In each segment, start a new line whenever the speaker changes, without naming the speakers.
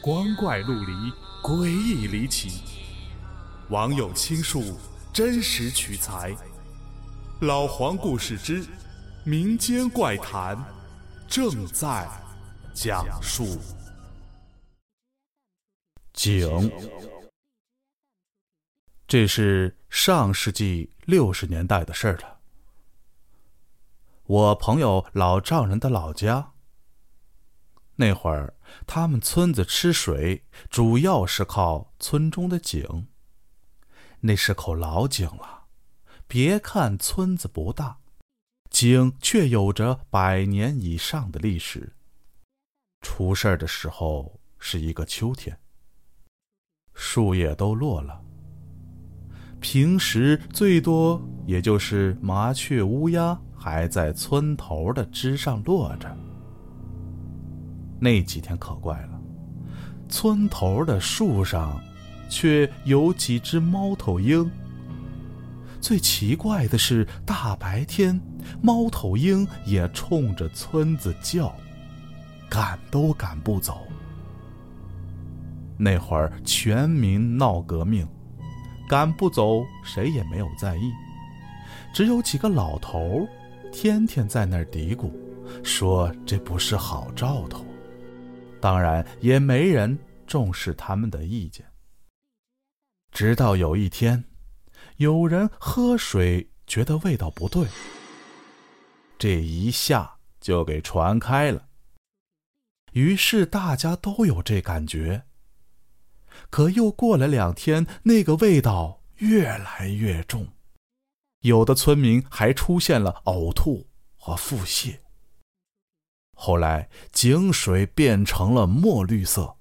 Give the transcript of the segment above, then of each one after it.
光怪陆离，诡异离奇。网友倾述，真实取材。老黄故事之民间怪谈正在讲述。井，这是上世纪六十年代的事儿了。我朋友老丈人的老家。那会儿，他们村子吃水主要是靠村中的井。那是口老井了，别看村子不大，井却有着百年以上的历史。出事儿的时候是一个秋天，树叶都落了，平时最多也就是麻雀、乌鸦还在村头的枝上落着。那几天可怪了，村头的树上，却有几只猫头鹰。最奇怪的是，大白天，猫头鹰也冲着村子叫，赶都赶不走。那会儿全民闹革命，赶不走，谁也没有在意，只有几个老头天天在那儿嘀咕，说这不是好兆头。当然，也没人重视他们的意见。直到有一天，有人喝水觉得味道不对，这一下就给传开了。于是大家都有这感觉。可又过了两天，那个味道越来越重，有的村民还出现了呕吐和腹泻。后来井水变成了墨绿色，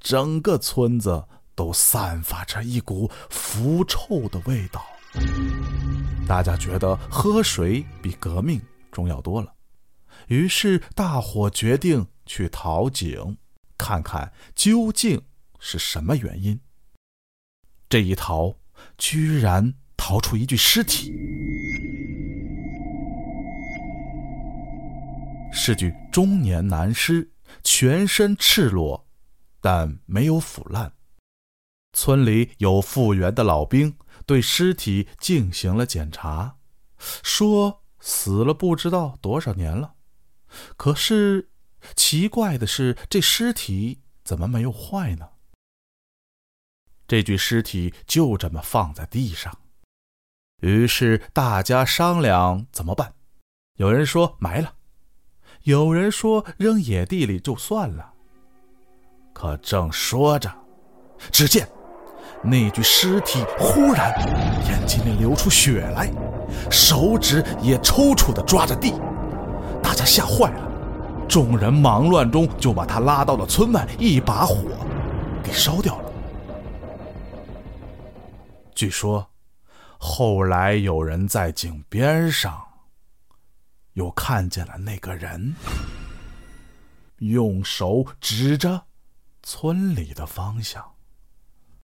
整个村子都散发着一股腐臭的味道。大家觉得喝水比革命重要多了，于是大伙决定去淘井，看看究竟是什么原因。这一淘，居然淘出一具尸体。是具中年男尸，全身赤裸，但没有腐烂。村里有复员的老兵对尸体进行了检查，说死了不知道多少年了。可是奇怪的是，这尸体怎么没有坏呢？这具尸体就这么放在地上，于是大家商量怎么办。有人说埋了。有人说扔野地里就算了，可正说着，只见那具尸体忽然眼睛里流出血来，手指也抽搐的抓着地，大家吓坏了，众人忙乱中就把他拉到了村外，一把火给烧掉了。据说后来有人在井边上。又看见了那个人，用手指着村里的方向。